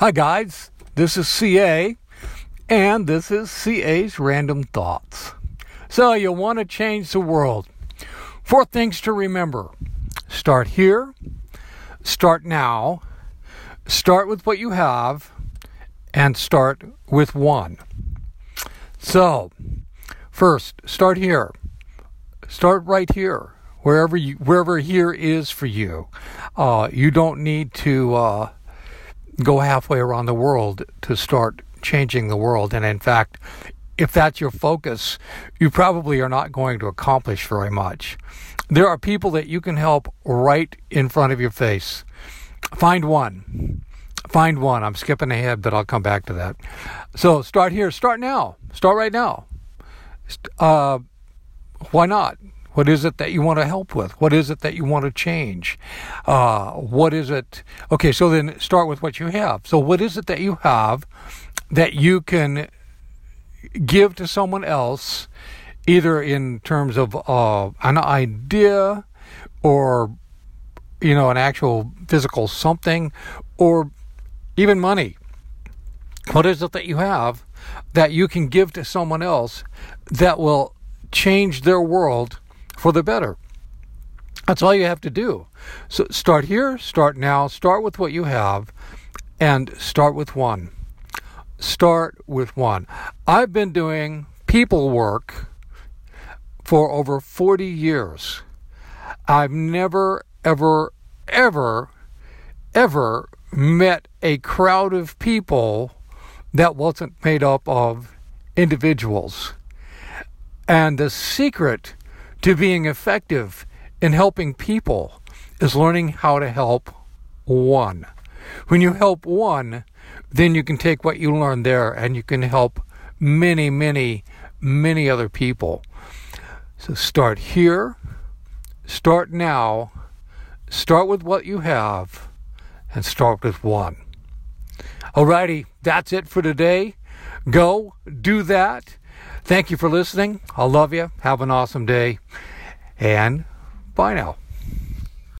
Hi, guys. This is CA, and this is CA's Random Thoughts. So, you want to change the world. Four things to remember start here, start now, start with what you have, and start with one. So, first, start here. Start right here, wherever you, wherever here is for you. Uh, you don't need to. Uh, go halfway around the world to start changing the world. And in fact, if that's your focus, you probably are not going to accomplish very much. There are people that you can help right in front of your face. Find one. Find one. I'm skipping ahead, but I'll come back to that. So start here. Start now. Start right now. Uh, why not? What is it that you want to help with? What is it that you want to change? Uh, what is it? Okay, so then start with what you have. So, what is it that you have that you can give to someone else, either in terms of uh, an idea or, you know, an actual physical something or even money? What is it that you have that you can give to someone else that will change their world for the better. That's all you have to do. So start here, start now, start with what you have, and start with one. Start with one. I've been doing people work for over 40 years. I've never, ever, ever, ever met a crowd of people that wasn't made up of individuals. And the secret to being effective in helping people is learning how to help one. When you help one, then you can take what you learned there and you can help many, many, many other people. So start here, start now, start with what you have, and start with one. Alrighty, that's it for today. Go do that Thank you for listening. I love you. Have an awesome day. And bye now.